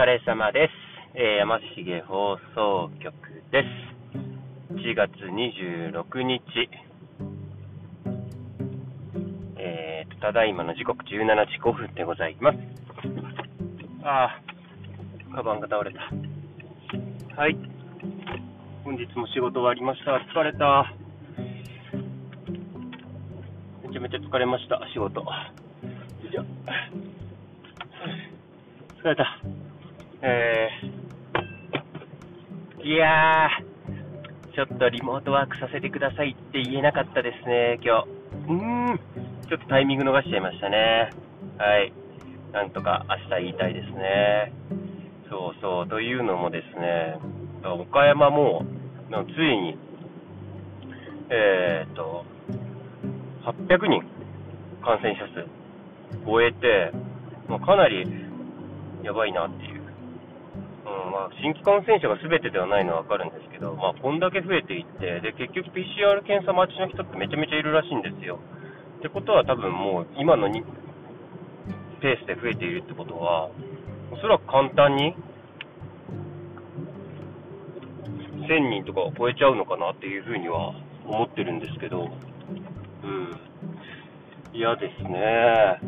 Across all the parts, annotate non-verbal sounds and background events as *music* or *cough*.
疲れ様です。えー、山重放送局です。1月26日、えーと、ただいまの時刻17時5分でございます。ああ、カバンが倒れた。はい。本日も仕事終わりました。疲れた。めちゃめちゃ疲れました、仕事。疲れた。えー、いやー、ちょっとリモートワークさせてくださいって言えなかったですね、今日。うーん、ちょっとタイミング逃しちゃいましたね。はい。なんとか明日言いたいですね。そうそう、というのもですね、岡山も、ついに、えー、と、800人感染者数超えて、まあ、かなりやばいなっていう。うんまあ、新規感染者が全てではないのは分かるんですけど、まあ、こんだけ増えていって、で結局 PCR 検査待ちの人ってめちゃめちゃいるらしいんですよ。ってことは多分もう今のにペースで増えているってことは、おそらく簡単に1000人とかを超えちゃうのかなっていうふうには思ってるんですけど、うん、嫌ですね。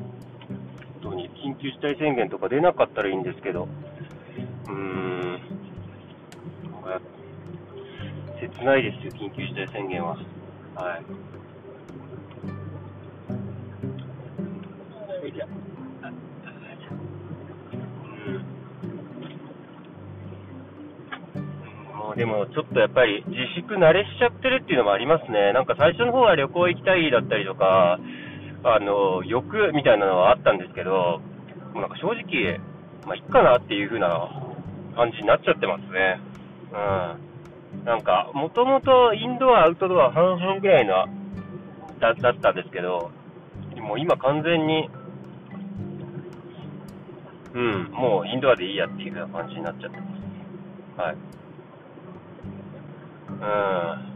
本当に緊急事態宣言とか出なかったらいいんですけど、ーん、切ないですよ、緊急事態宣言は。はい。でもちょっとやっぱり自粛慣れしちゃってるっていうのもありますね。なんか最初の方は旅行行きたいだったりとか、あの、欲みたいなのはあったんですけど、もうなんか正直、まあ、いっかなっていう風な感じになっちゃってますね。うん。なんか、もともとインドア、アウトドア半々ぐらいのだだったんですけど、もう今完全に、うん、もうインドアでいいやっていう感じになっちゃってます。はい。うん。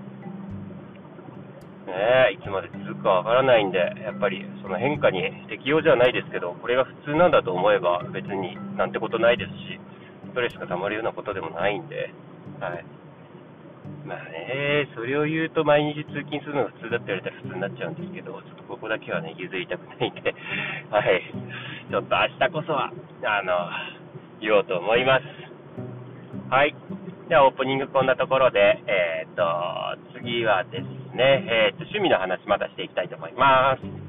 ねえいつまで続くかわからないんで、やっぱりその変化に適応じゃないですけど、これが普通なんだと思えば別になんてことないですし、トレスが溜まるようなことでもないんで、はい。まあね、それを言うと毎日通勤するのが普通だって言われたら普通になっちゃうんですけど、ちょっとここだけはね、譲りたくないんで、*laughs* はい。ちょっと明日こそは、あの、言おうと思います。はい。では、オープニングこんなところで、えっ、と、次はですね、えっ、と、趣味の話またしていきたいと思います。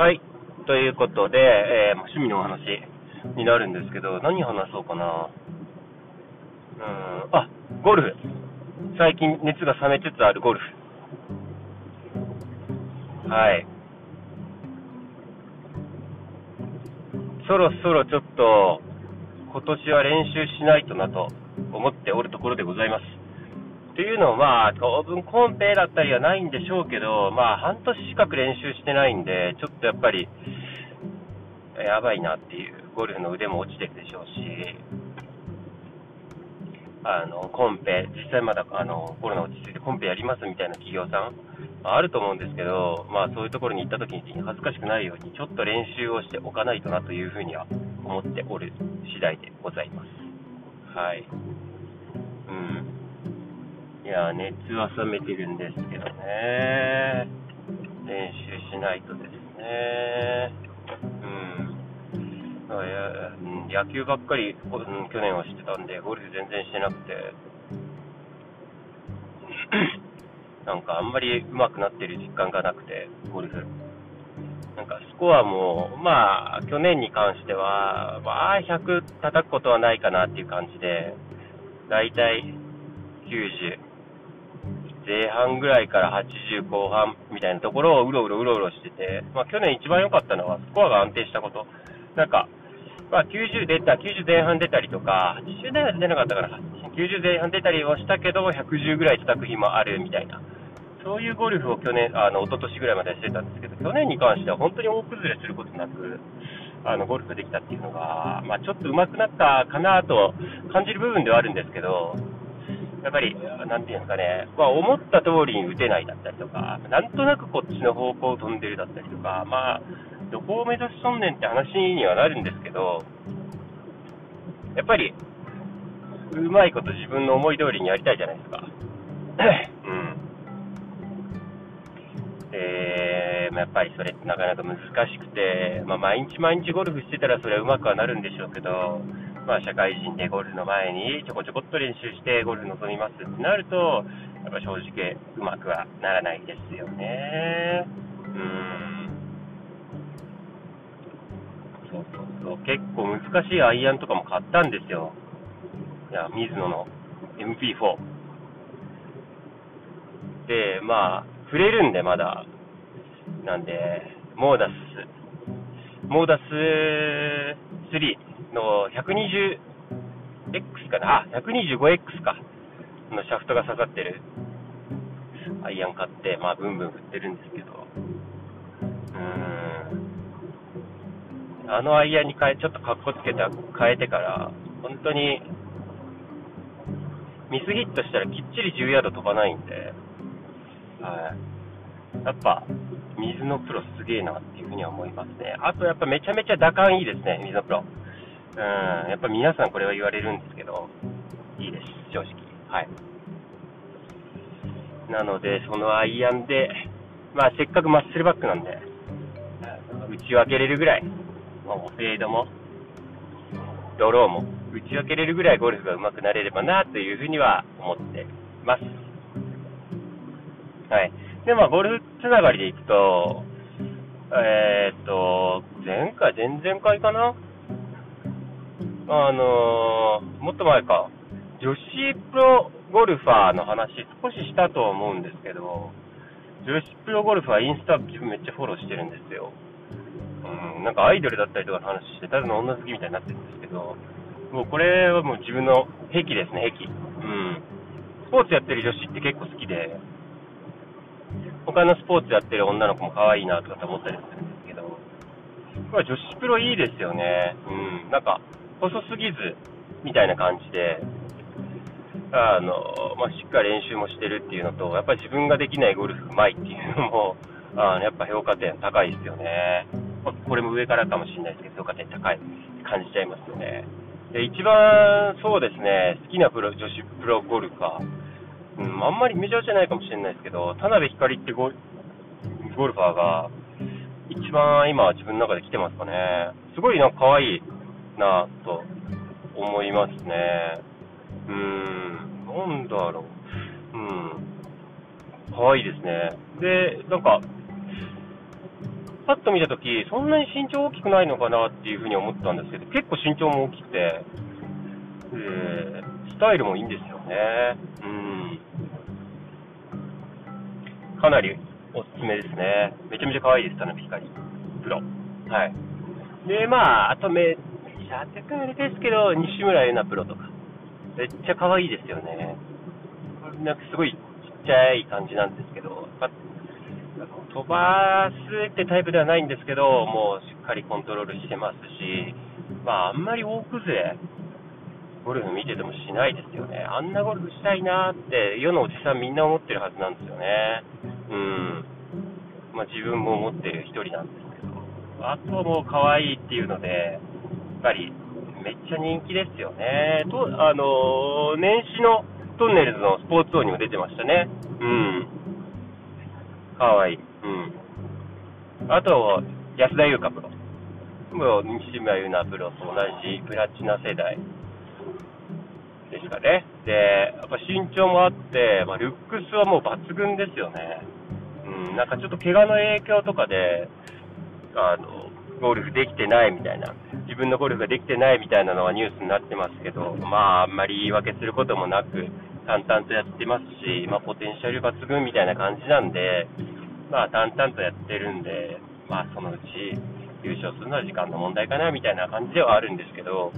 はい。ということで、えー、趣味のお話になるんですけど、何話そうかな。うん、あ、ゴルフ。最近熱が冷めつつあるゴルフ。はい。そろそろちょっと、今年は練習しないとなと思っておるところでございます。というのは、当分コンペだったりはないんでしょうけど、まあ、半年近く練習してないんで、ちょっとやっぱり、やばいなっていう、ゴルフの腕も落ちてるでしょうし、あの、コンペ、実際まだあのコロナ落ち着いてコンペやりますみたいな企業さん、あると思うんですけど、まあ、そういうところに行った時に恥ずかしくないように、ちょっと練習をしておかないとなというふうには思っておる次第でございます。はい。うん。いや、熱は冷めてるんですけどね。練習しないとですね。うん。野球ばっかり、去年はしてたんで、ゴルフ全然してなくて。*coughs* なんかあんまり上手くなってる実感がなくて、ゴルフ。なんかスコアも、まあ、去年に関しては、まあ、100叩くことはないかなっていう感じで、だいたい90、前半ぐらいから80後半みたいなところをうろうろうろうろしてて、まあ、去年一番良かったのはスコアが安定したこと。なんか、まあ、90出た、90前半出たりとか、80代は出なかったから、90前半出たりはしたけど、110ぐらい叩く日もあるみたいな。そういうゴルフを去年、あの、一昨年ぐらいまでしてたんですけど、去年に関しては本当に大崩れすることなく、あの、ゴルフできたっていうのが、まあ、ちょっと上手くなったかなと感じる部分ではあるんですけど、やっぱり、なんていうんですかね、まあ、思った通りに打てないだったりとか、なんとなくこっちの方向を飛んでるだったりとか、まあ、どこを目指しとんねんって話にはなるんですけど、やっぱり、うまいこと自分の思い通りにやりたいじゃないですか。うん。で、まあ、やっぱりそれってなかなか難しくて、まあ、毎日毎日ゴルフしてたらそれはうまくはなるんでしょうけど、まあ、社会人でゴルフの前にちょこちょこっと練習してゴルフ臨みますってなると、やっぱ正直うまくはならないですよね。うん。そうそうそう。結構難しいアイアンとかも買ったんですよ。いや、水野の MP4。で、まあ、触れるんでまだ。なんで、モーダス、モーダス3。の 120X かな、あ、125X か、のシャフトが刺さってるアイアン買って、まあ、ブンブン振ってるんですけど、うーん、あのアイアンに変え、ちょっとかっこつけて変えてから、本当に、ミスヒットしたらきっちり10ヤード飛ばないんで、はい。やっぱ、水のプロすげえなっていうふうには思いますね。あとやっぱめちゃめちゃ打感いいですね、水のプロ。うん、やっぱ皆さんこれは言われるんですけど、いいです、正直。はい。なので、そのアイアンで、まあ、せっかくマッスルバックなんで、打ち分けれるぐらい、もうフェードも、ドローも打ち分けれるぐらいゴルフが上手くなれればなというふうには思ってます。はい。で、まあ、ゴルフつながりでいくと、えー、っと、前回、前々回かな？あのー、もっと前か、女子プロゴルファーの話、少ししたと思うんですけど、女子プロゴルファー、インスタ自分めっちゃフォローしてるんですよ。うん、なんかアイドルだったりとかの話して、ただの女好きみたいになってるんですけど、もうこれはもう自分の癖ですね、癖。うん。スポーツやってる女子って結構好きで、他のスポーツやってる女の子も可愛いなとかって思ったりするんですけど、これ女子プロいいですよね。うん。なんか、細すぎず、みたいな感じで、あの、まあ、しっかり練習もしてるっていうのと、やっぱり自分ができないゴルフうまいっていうのも、あのやっぱ評価点高いですよね。まあ、これも上からかもしれないですけど、評価点高い感じちゃいますよね。で、一番そうですね、好きなプロ女子プロゴルファー、うん、あんまりメジャーじゃないかもしれないですけど、田辺光ってゴルファーが、一番今自分の中で来てますかね。すごいなんか可愛いなと思いますね。うーん、なんだろう。うん。可愛いですね。で、なんか、パッと見たとき、そんなに身長大きくないのかなっていうふうに思ったんですけど、結構身長も大きくて、えー、スタイルもいいんですよね。うん。かなりおすすめですね。めちゃめちゃ可愛いです、田辺光。プロ。はい。で、まあ、あとめ、社宅あれですけど、西村優菜プロとか、めっちゃ可愛いですよね。なんかすごいちっちゃい感じなんですけど、飛ばすってタイプではないんですけど、もうしっかりコントロールしてますし、まあ、あんまり大崩れ、ゴルフ見ててもしないですよね。あんなゴルフしたいなって、世のおじさんみんな思ってるはずなんですよね。うん。まあ、自分も思ってる一人なんですけど、あとはもう可愛いっていうので、ぱりめっちゃ人気ですよね。と、あのー、年始のトンネルズのスポーツ王にも出てましたね。うん。かわいい。うん。あと、安田優香プロ。もう、西村優菜プロと同じプラチナ世代ですかね。で、やっぱ身長もあって、まあ、ルックスはもう抜群ですよね。うん、なんかちょっと怪我の影響とかで、あの、ゴルフできてないみたいな、自分のゴルフができてないみたいなのがニュースになってますけど、まあ、あんまり言い訳することもなく、淡々とやってますし、まあ、ポテンシャル抜群みたいな感じなんで、まあ、淡々とやってるんで、まあ、そのうち優勝するのは時間の問題かなみたいな感じではあるんですけど、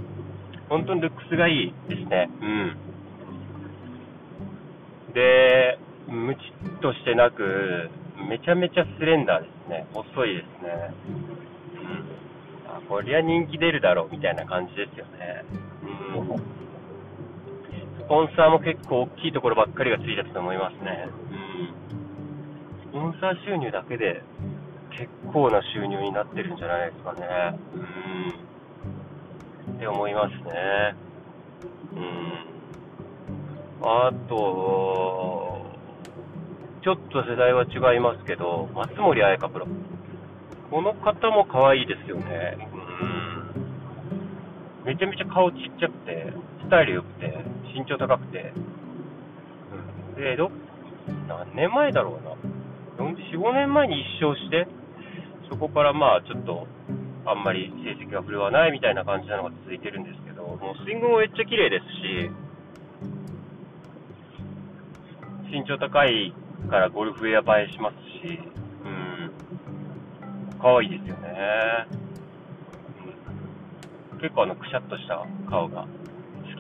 本当にルックスがいいですね。うん。で、ムチっとしてなく、めちゃめちゃスレンダーですね。細いですね。あこりゃ人気出るだろうみたいな感じですよね。うん。スポンサーも結構大きいところばっかりがついてたと思いますね。うん。スポンサー収入だけで結構な収入になってるんじゃないですかね。うん。って思いますね。うん。あと、ちょっと世代は違いますけど、松森彩香プロ。この方も可愛いですよね。うん。めちゃめちゃ顔ちっちゃくて、スタイル良くて、身長高くて。うん。で、ど、何年前だろうな。4、5年前に一勝して、そこからまあちょっと、あんまり成績が振るわないみたいな感じなのが続いてるんですけど、もうスイングもめっちゃ綺麗ですし、身長高いからゴルフウェア映えしますし、うん、可愛いですよね。結構あの、くしゃっとした顔が好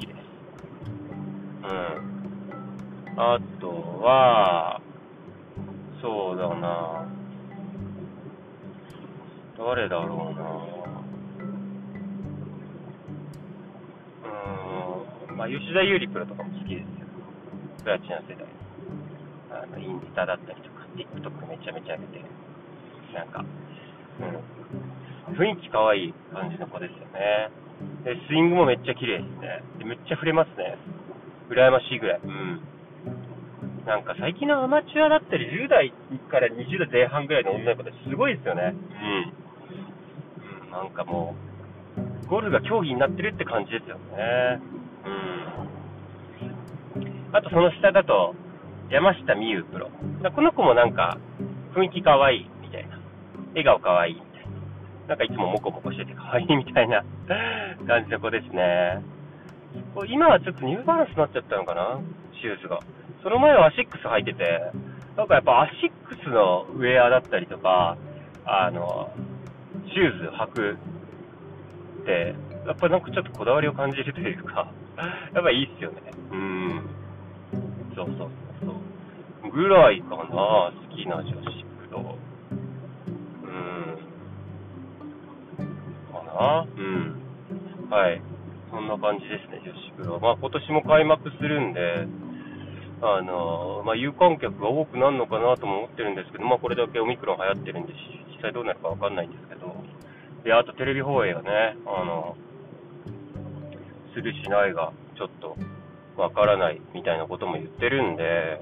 きです。うん。あとは、そうだな誰だろうなうん、まあ、吉田優利プロとかも好きですよ。プラチナ世代。あの、インスタだったりとか、TikTok めちゃめちゃ見て、なんか、うん、雰囲気可愛い感じの子ですよね。で、スイングもめっちゃ綺麗ですね。で、めっちゃ触れますね。羨ましいぐらい。うん。なんか最近のアマチュアだったり、10代から20代前半ぐらいの女の子ってすごいですよね。うん。なんかもう、ゴルフが競技になってるって感じですよね。うん。あとその下だと、山下美優プロ。この子もなんか、雰囲気可愛いみたいな。笑顔可愛いな。んかいつもモコモコしてて可愛いみたいな *laughs* 感じの子ですね。今はちょっとニューバランスになっちゃったのかな？シューズが。その前はアシックス履いてて、なんかやっぱアシックスのウェアだったりとか、あの、シューズ履くって、やっぱなんかちょっとこだわりを感じるというか、*laughs* やっぱいいっすよね。うん。そうそうそうぐらいかな、好きな女子プロ。なうん。はい。そんな感じですね、女子プロ。まあ今年も開幕するんで、あの、まあ有観客が多くなるのかなとも思ってるんですけど、まあこれだけオミクロン流行ってるんで、実際どうなるかわかんないんですけど、で、あとテレビ放映がね、あの、するしないが、ちょっとわからないみたいなことも言ってるんで、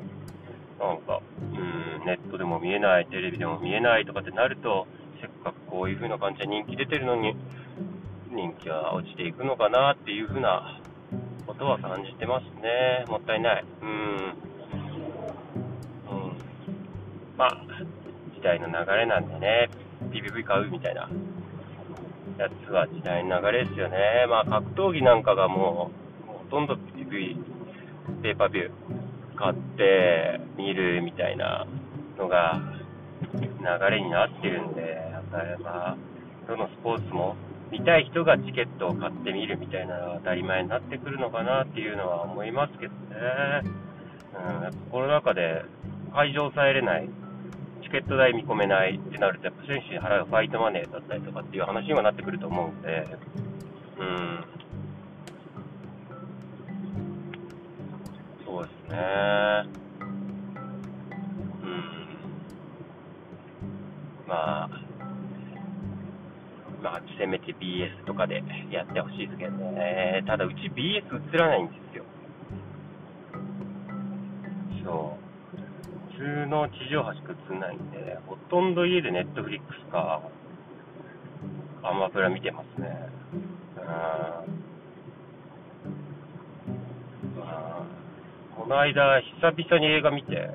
なんか、うん、ネットでも見えない、テレビでも見えないとかってなると、せっかくこういう風な感じで人気出てるのに、人気は落ちていくのかなっていう風なことは感じてますね。もったいない。うん。うん。まあ、時代の流れなんでね、PVV 買うみたいなやつは時代の流れですよね。まあ、格闘技なんかがもう、ほとんど PV、ペーパービュー買って見るみたいなのが流れになってるんで、やっぱりまあ、どのスポーツも見たい人がチケットを買ってみるみたいなのが当たり前になってくるのかなっていうのは思いますけどね。うん、やっぱコロナ禍で会場抑えれない、チケット代見込めないってなると、やっぱ選手に払うファイトマネーだったりとかっていう話にはなってくると思うんで、うん。そうですね。うん。まあ、まあ、せめて BS とかでやってほしいですけどね。ただ、うち BS 映らないんですよ。そう。普通の地上波しか映んないんで、ほとんど家で Netflix か、アマプラ見てますね。うん。この間、久々に映画見て、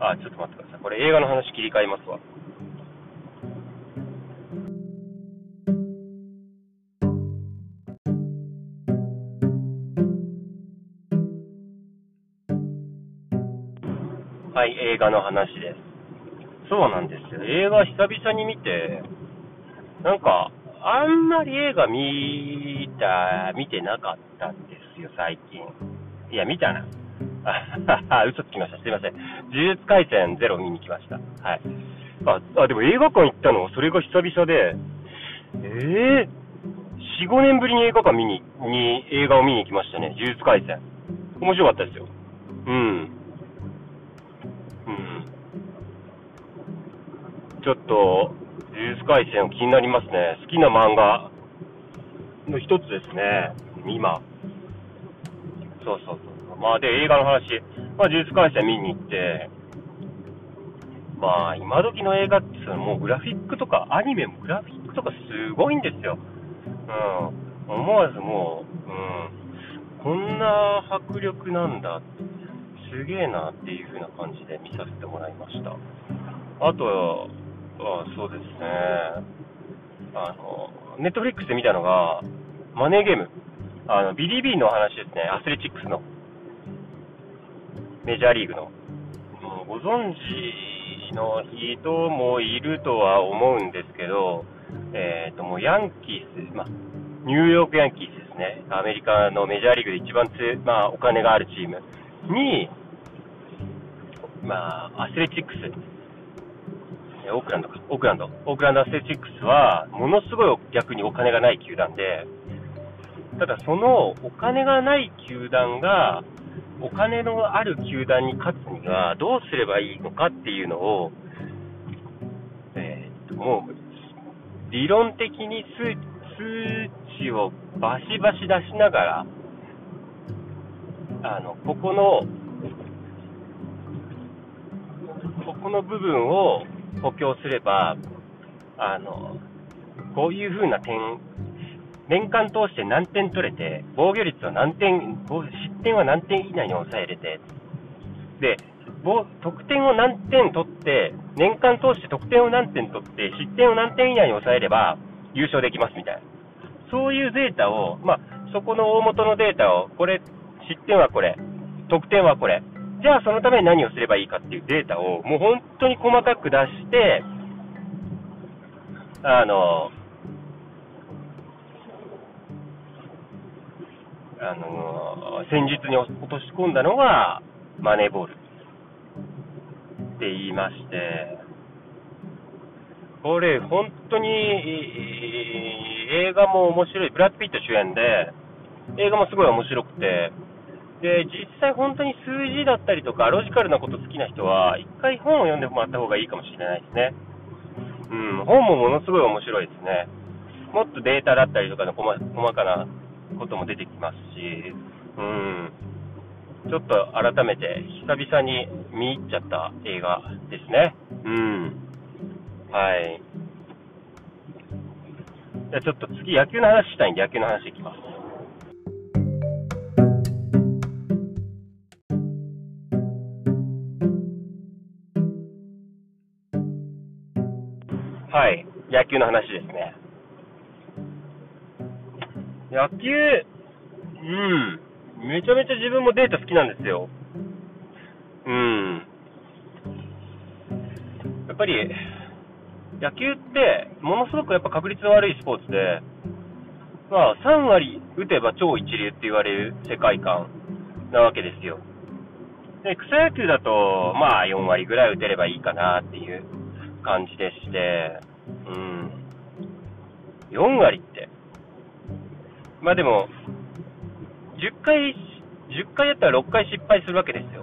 あ、ちょっと待ってください。これ映画の話切り替えますわ。映画の話です。そうなんですよ。映画久々に見て、なんか、あんまり映画見た、見てなかったんですよ、最近。いや、見たな。あ、*laughs* 嘘つきました。すいません。呪術廻戦ゼロ見に来ました。はい。あ、あでも映画館行ったの？はそれが久々で、ええー、4、5年ぶりに映画館見に、に映画を見に行きましたね。呪術廻戦。面白かったですよ。うん。うん。ちょっと、呪術廻戦気になりますね。好きな漫画の一つですね。今。そうそうそう。まあ、で、映画の話。まあ、呪術廻戦見に行って、まあ、今時の映画ってもうグラフィックとか、アニメもグラフィックとかすごいんですよ。うん。思わずもう、うん。こんな迫力なんだ。すげえなっていう風な感じで見させてもらいました。あとは、そうですね。あの、ネットフリックスで見たのが、マネーゲーム。あの、ビリビーの話ですね。アスレチックスの。メジャーリーグの。もうご存知の人もいるとは思うんですけど、えっ、ー、と、もうヤンキース、まあ、ニューヨークヤンキースですね。アメリカのメジャーリーグで一番強い、まあ、お金があるチームに、まあ、アスレチックス、オークランド。か、オークランド、オークランドアスレチックスは、ものすごい逆にお金がない球団で、ただそのお金がない球団が、お金のある球団に勝つにはどうすればいいのかっていうのを、えー、っと、もう、理論的に数数値をバシバシ出しながら、あの、ここの、ここの部分を補強すれば、あの、こういう風な点年間通して何点取れて、防御率は何点、失点は何点以内に抑えれて、で、得点を何点取って、年間通して得点を何点取って、失点を何点以内に抑えれば優勝できますみたいな。そういうデータを、まあ、そこの大元のデータを、これ、失点はこれ、得点はこれ。じゃあそのために何をすればいいかっていうデータを、もう本当に細かく出して、あの、あの戦術に落とし込んだのがマネーボールって言いまして、これ、本当に映画も面白い、ブラッド・ピット主演で、映画もすごい面白くて、で実際、本当に数字だったりとか、ロジカルなこと好きな人は、一回本を読んでもらった方がいいかもしれないですね。うん、本もものすごい面白いですね。もっとデータだったりとかの細かなことも出てきますし、うん、ちょっと改めて久々に見入っちゃった映画ですね。うん。はい。じゃあちょっと次野球の話したいんで野球の話いきます。野球の話ですね。野球、うん、めちゃめちゃ自分もデータ好きなんですよ。うん。やっぱり、野球って、ものすごくやっぱ確率の悪いスポーツで、まあ、3割打てば超一流って言われる世界観なわけですよ。で、草野球だと、まあ、4割ぐらい打てればいいかなっていう感じでして、うん。4割って、まあでも、10回、10回やったら6回失敗するわけですよ。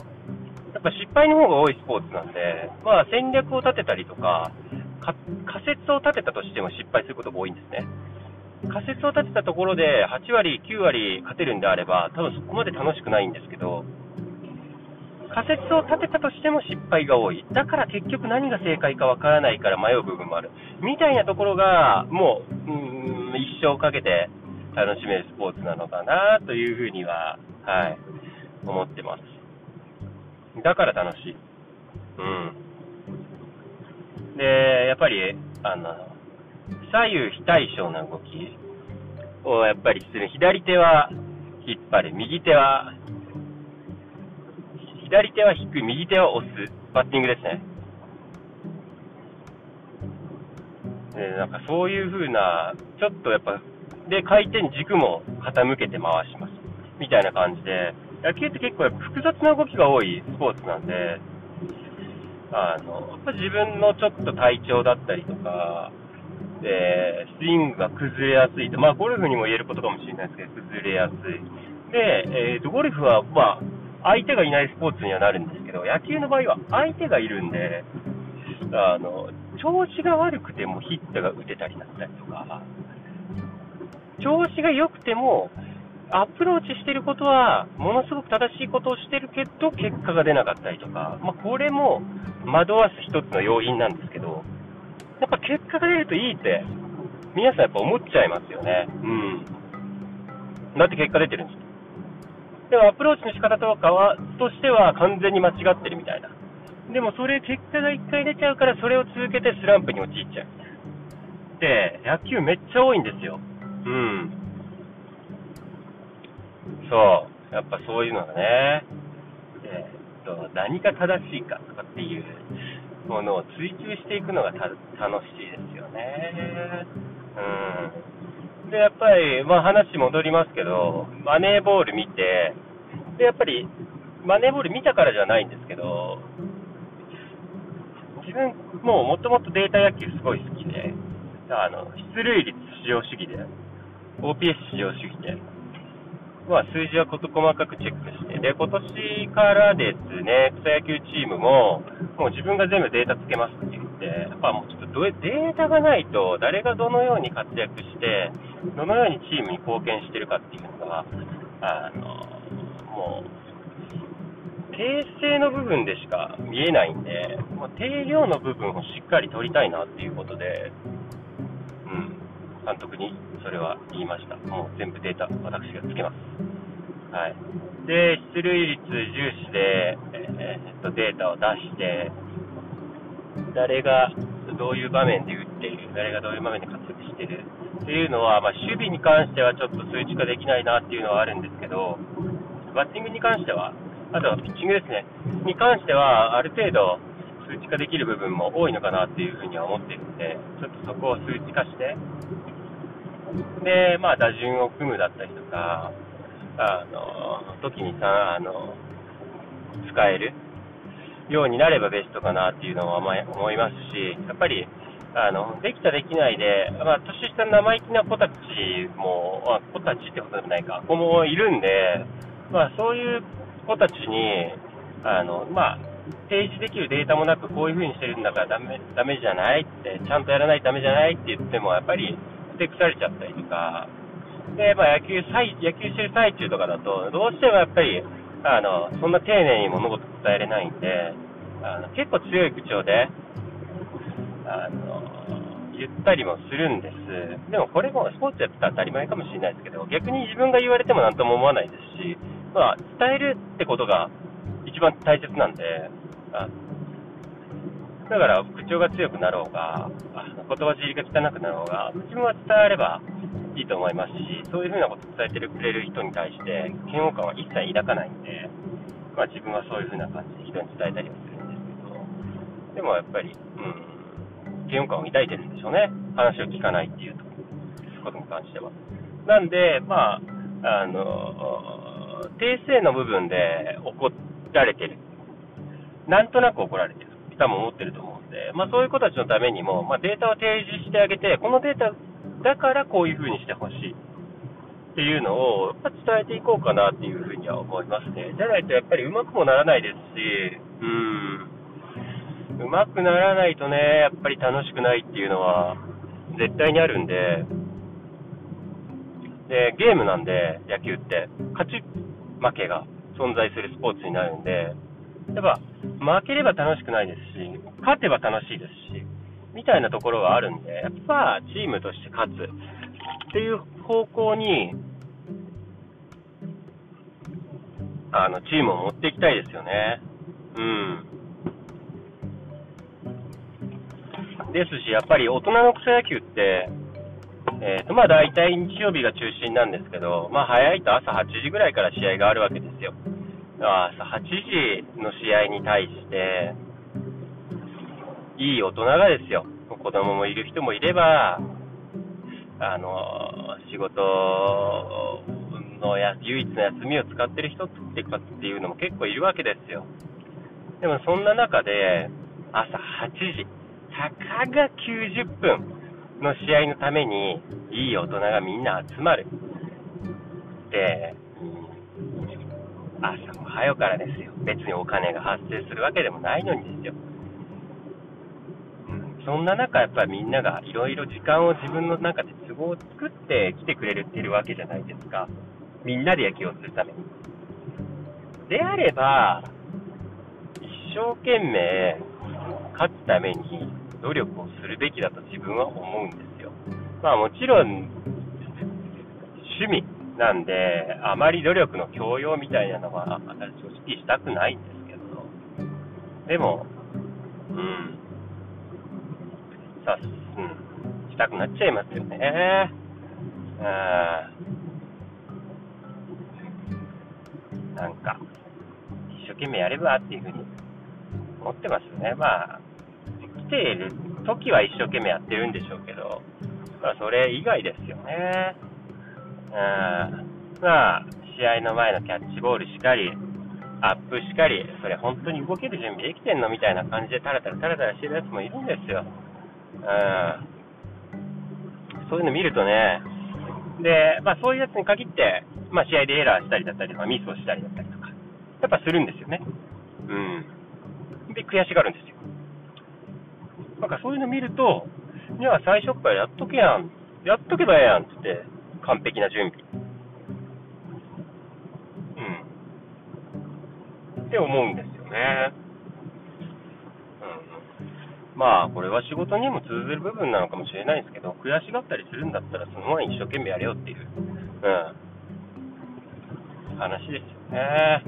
やっぱ失敗の方が多いスポーツなんで、まあ戦略を立てたりとか、か仮説を立てたとしても失敗することが多いんですね。仮説を立てたところで8割、9割勝てるんであれば、多分そこまで楽しくないんですけど、仮説を立てたとしても失敗が多い。だから結局何が正解かわからないから迷う部分もある。みたいなところが、もう、うん、一生かけて楽しめるスポーツなのかなというふうには、はい、思ってます。だから楽しい。うん。で、やっぱり、あの、左右非対称な動きをやっぱりする。左手は引っ張る。右手は、左手は引く。右手は押す。バッティングですね。でなんかそういう風な、ちょっとやっぱで、回転軸も傾けて回します。みたいな感じで、野球って結構やっぱ複雑な動きが多いスポーツなんで、あの、やっぱ自分のちょっと体調だったりとか、で、スイングが崩れやすいと。まあ、ゴルフにも言えることかもしれないですけど、崩れやすい。で、えーと、ゴルフは、まあ、相手がいないスポーツにはなるんですけど、野球の場合は相手がいるんで、あの、調子が悪くてもヒットが打てたりだったりとか、調子が良くても、アプローチしてることは、ものすごく正しいことをしてるけど、結果が出なかったりとか、まあ、これも惑わす一つの要因なんですけど、やっぱ結果が出るといいって、皆さんやっぱ思っちゃいますよね。うん。だって結果出てるんですでもアプローチの仕方とかは、としては完全に間違ってるみたいな。でもそれ、結果が1回出ちゃうから、それを続けてスランプに陥っちゃう。で、野球めっちゃ多いんですよ。うん。そう。やっぱそういうのがね、え、っと、何が正しいかとかっていうものを追求していくのが楽しいですよね。うん。で、やっぱり、まあ話戻りますけど、マネーボール見て、で、やっぱり、マネーボール見たからじゃないんですけど、自分、もうもともとデータ野球すごい好きで、あの、出塁率至上主義で、OPS 至上主義で、まあ、数字は事細かくチェックして、で、今年からですね、草野球チームも、もう自分が全部データつけますって言って、やっぱもうちょっとデータがないと、誰がどのように活躍して、どのようにチームに貢献してるかっていうのが、あの、もう、訂正の部分でしか見えないんで、もう定量の部分をしっかり取りたいなっていうことで、うん、監督にそれは言いました。もう全部データ、私がつけます。はい。で、出塁率重視で、えー、っと、データを出して、誰がどういう場面で打っている、誰がどういう場面で活躍しているっていうのは、まあ、守備に関してはちょっと数値化できないなっていうのはあるんですけど、バッティングに関しては、あとはピッチングですね、に関しては、ある程度数値化できる部分も多いのかなっていうふうには思っているので、ちょっとそこを数値化して、で、まあ、打順を組むだったりとか、あの、時にさ、あの、使えるようになればベストかなっていうのは思いますし、やっぱり、あの、できたできないで、まあ、年下生意気な子たちも、まあ、子たちってことでもないか、子もいるんで、まあ、そういう子たちに、あの、まあ、提示できるデータもなく、こういう風にしてるんだからダメ、ダメじゃないって、ちゃんとやらないとダメじゃないって言っても、やっぱり、ふてくされちゃったりとか、で、まあ、野球、野球してる最中とかだと、どうしてもやっぱり、あの、そんな丁寧に物事伝えれないんで、あの結構強い口調で、あの、言ったりもするんです。でもこれもスポーツやってたら当たり前かもしれないですけど、逆に自分が言われても何とも思わないですし、まあ、伝えるってことが一番大切なんで、あだから口調が強くなろうが、言葉尻が汚くなろうが、自分は伝わればいいと思いますし、そういうふうなことを伝えてくれる人に対して、嫌悪感は一切抱かないんで、まあ、自分はそういうふうな感じで人に伝えたりもするんですけど、でもやっぱり、うん、嫌悪感を抱いてるんでしょうね。話を聞かないっていうことに関しては。なんで、まあ、あの、訂正の部分で怒られてる。なんとなく怒られてる。多分思ってると思うんで、まあ、そういう子たちのためにも、まあ、データを提示してあげて、このデータだからこういう風にしてほしいっていうのを、やっぱ伝えていこうかなっていう風には思いますね。じゃないとやっぱりうまくもならないですし、うん、うまくならないとね、やっぱり楽しくないっていうのは絶対にあるんで、で、ゲームなんで、野球って、勝ち負けが存在するスポーツになるんで、やっぱ、負ければ楽しくないですし、勝てば楽しいですし、みたいなところはあるんで、やっぱチームとして勝つっていう方向に、あの、チームを持っていきたいですよね。うん。ですし、やっぱり大人の草野球って、えっ、ー、と、まあ大体日曜日が中心なんですけど、まあ早いと朝8時ぐらいから試合があるわけですよ。朝8時の試合に対して、いい大人がですよ、子供もいる人もいれば、あの、仕事のや唯一の休みを使ってる人っていうのも結構いるわけですよ。でもそんな中で、朝8時、たかが90分、の試合のために、いい大人がみんな集まる。で、朝も早からですよ。別にお金が発生するわけでもないのにですよ。そんな中、やっぱりみんながいろいろ時間を自分の中で都合を作って来てくれるっていうわけじゃないですか。みんなで野球をするために。であれば、一生懸命勝つために努力をするべきだと自分は思うんですよ。まあもちろん、趣味なんで、あまり努力の強要みたいなのは、私正直したくないんですけど、でも、うん、さ、うん、したくなっちゃいますよね。うん。なんか、一生懸命やればっていうふうに思ってますよね。まあ、来ている時は一生懸命やってるんでしょうけど、まあ、それ以外ですよね。うん。まあ、試合の前のキャッチボールしかり、アップしかり、それ本当に動ける準備できてんのみたいな感じでタラタラタラタラしてるやつもいるんですよ。うん、そういうの見るとね、で、まあ、そういうやつに限って、まあ、試合でエラーしたりだったりとか、ミスをしたりだったりとか、やっぱするんですよね。うん。で、悔しがるんですよ。なんかそういうの見ると、じゃあ最初からやっとけやん、やっとけばええやんって言って、完璧な準備。うん。って思うんですよね。うんまあ、これは仕事にも通ずる部分なのかもしれないですけど、悔しがったりするんだったら、その前に一生懸命やれよっていう、うん、話ですよね。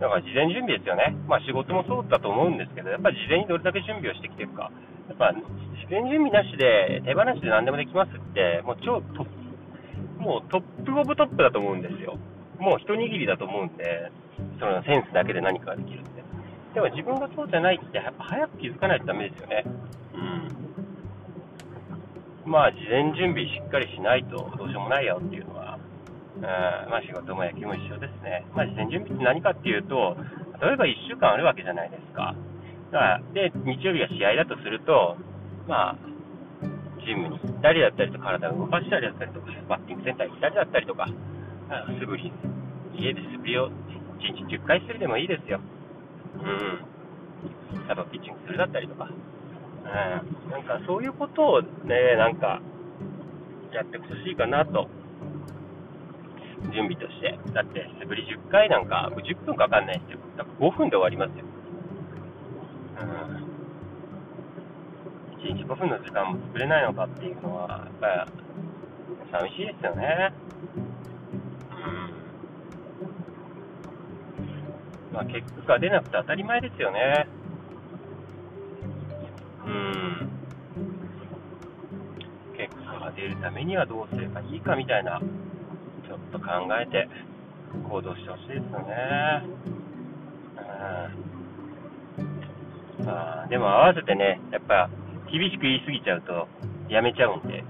だから事前準備ですよね。まあ仕事もそうだと思うんですけど、やっぱり事前にどれだけ準備をしてきてるか。やっぱ事前準備なしで手放しで何でもできますって、もう超トップ、もうトップオブトップだと思うんですよ。もう一握りだと思うんで、そのセンスだけで何かができるって。でも自分がそうじゃないって、やっぱ早く気づかないとダメですよね。うん。まあ、事前準備しっかりしないとどうしようもないよっていうのは、うん、まあ仕事も野球も一緒ですね。まあ事前準備って何かっていうと、例えば1週間あるわけじゃないですか。だからで、日曜日が試合だとすると、まあ、ジムに行ったりだったりとか、体を動かしたりだったりとか、バッティングセンターに行ったりだったりとか、素振り、家で素振りを1日10回するでもいいですよ。うん。あと、ピッチングするだったりとか、うん。なんかそういうことをね、なんか、やってほしいかなと。準備として。だって、素振り10回なんか、10分かかんないですよ。だから5分で終わりますよ。うん。1日5分の時間も作れないのかっていうのは、やっぱり、寂しいですよね。うんまあ、結果が出なくて当たり前ですよね。うん。結果が出るためにはどうすればいいかみたいな、ちょっと考えて行動してほしいですよね。うん。まあ、でも合わせてね、やっぱ厳しく言い過ぎちゃうとやめちゃうんで、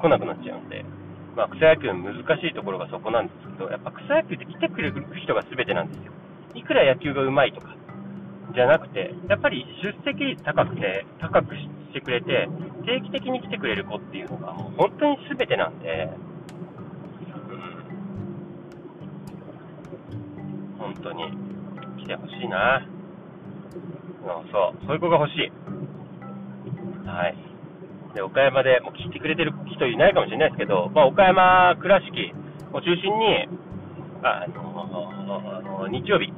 来なくなっちゃうんで。まあ、草野球の難しいところがそこなんですけど、やっぱ草野球って来てくれる人が全てなんですよ。いくら野球がうまいとか、じゃなくて、やっぱり出席率高くて、高くしてくれて、定期的に来てくれる子っていうのが、もう本当に全てなんで、うん、本当に来てほしいな。そう、そういう子が欲しい。はい。で、岡山で、もう聞いてくれてる人いないかもしれないですけど、まあ、岡山倉敷を中心に、あの、日曜日、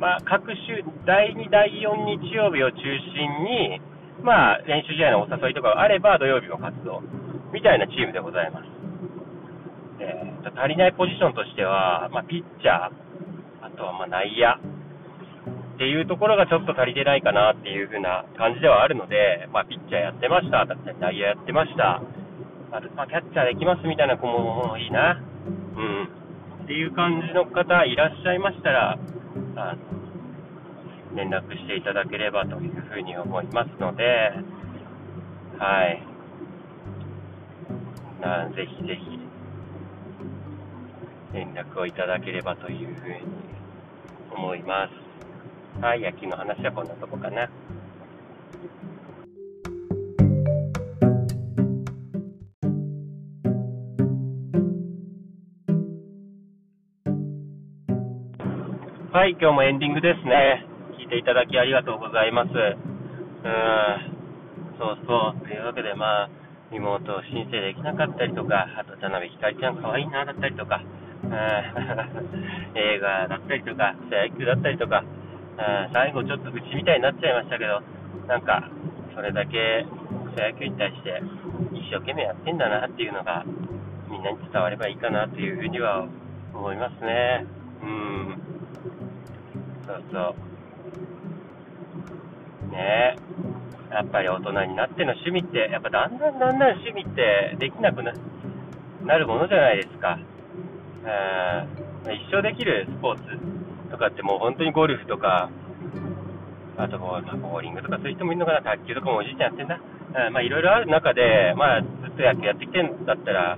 まあ、各週、第2、第4日曜日を中心に、まあ、練習試合のお誘いとかがあれば、土曜日も活動、みたいなチームでございます。えー、足りないポジションとしては、まあ、ピッチャー、あとはま内野っていうところがちょっと足りてないかなっていう風な感じではあるので、まあ、ピッチャーやってました、だったり内野やってました、あ、まあ、キャッチャーできますみたいな子もいいな。うん。っていう感じの方いらっしゃいましたら、あの連絡していただければというふうに思いますので、はい。なぜひぜひ、連絡をいただければというふうに思います。はい、野球の話はこんなとこかな。はい、今日もエンディングですね。聞いていただきありがとうございます。うん、そうそう。というわけで、まあ、妹を申請できなかったりとか、あと田辺ひかりちゃんかわいいなだったりとか、うん、*laughs* 映画だったりとか、草野球だったりとか、うん最後ちょっと愚痴みたいになっちゃいましたけど、なんか、それだけ草野球に対して一生懸命やってんだなっていうのが、みんなに伝わればいいかなというふうには思いますね。うん。そうそう。ねえ。やっぱり大人になっての趣味って、やっぱだんだんだんだん趣味ってできなくなるものじゃないですか。うん。一生できるスポーツとかってもう本当にゴルフとか、あとこう、まあボーリングとかそういう人もいるのかな、卓球とかもおじいちゃんやってんだ。まあいろいろある中で、まあずっと野球やってきてんだったら、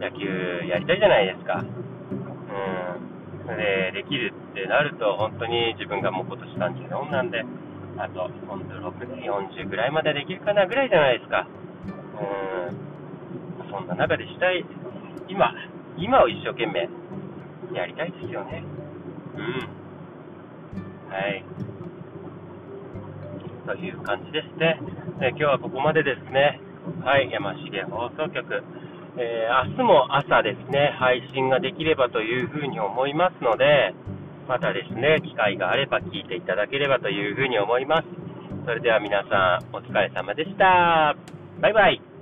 野球やりたいじゃないですか。うん。で、できるってなると、本当に自分がもう今年34なんで、あと、本当6年、40ぐらいまでできるかなぐらいじゃないですか。うん。そんな中でしたい、今、今を一生懸命やりたいですよね。はい。という感じですね。え今日はここまでですね。はい、山重放送局。えー明日も朝ですね、配信ができればというふうに思いますので、またですね、機会があれば聞いていただければというふうに思います。それでは皆さん、お疲れ様でした。バイバイ。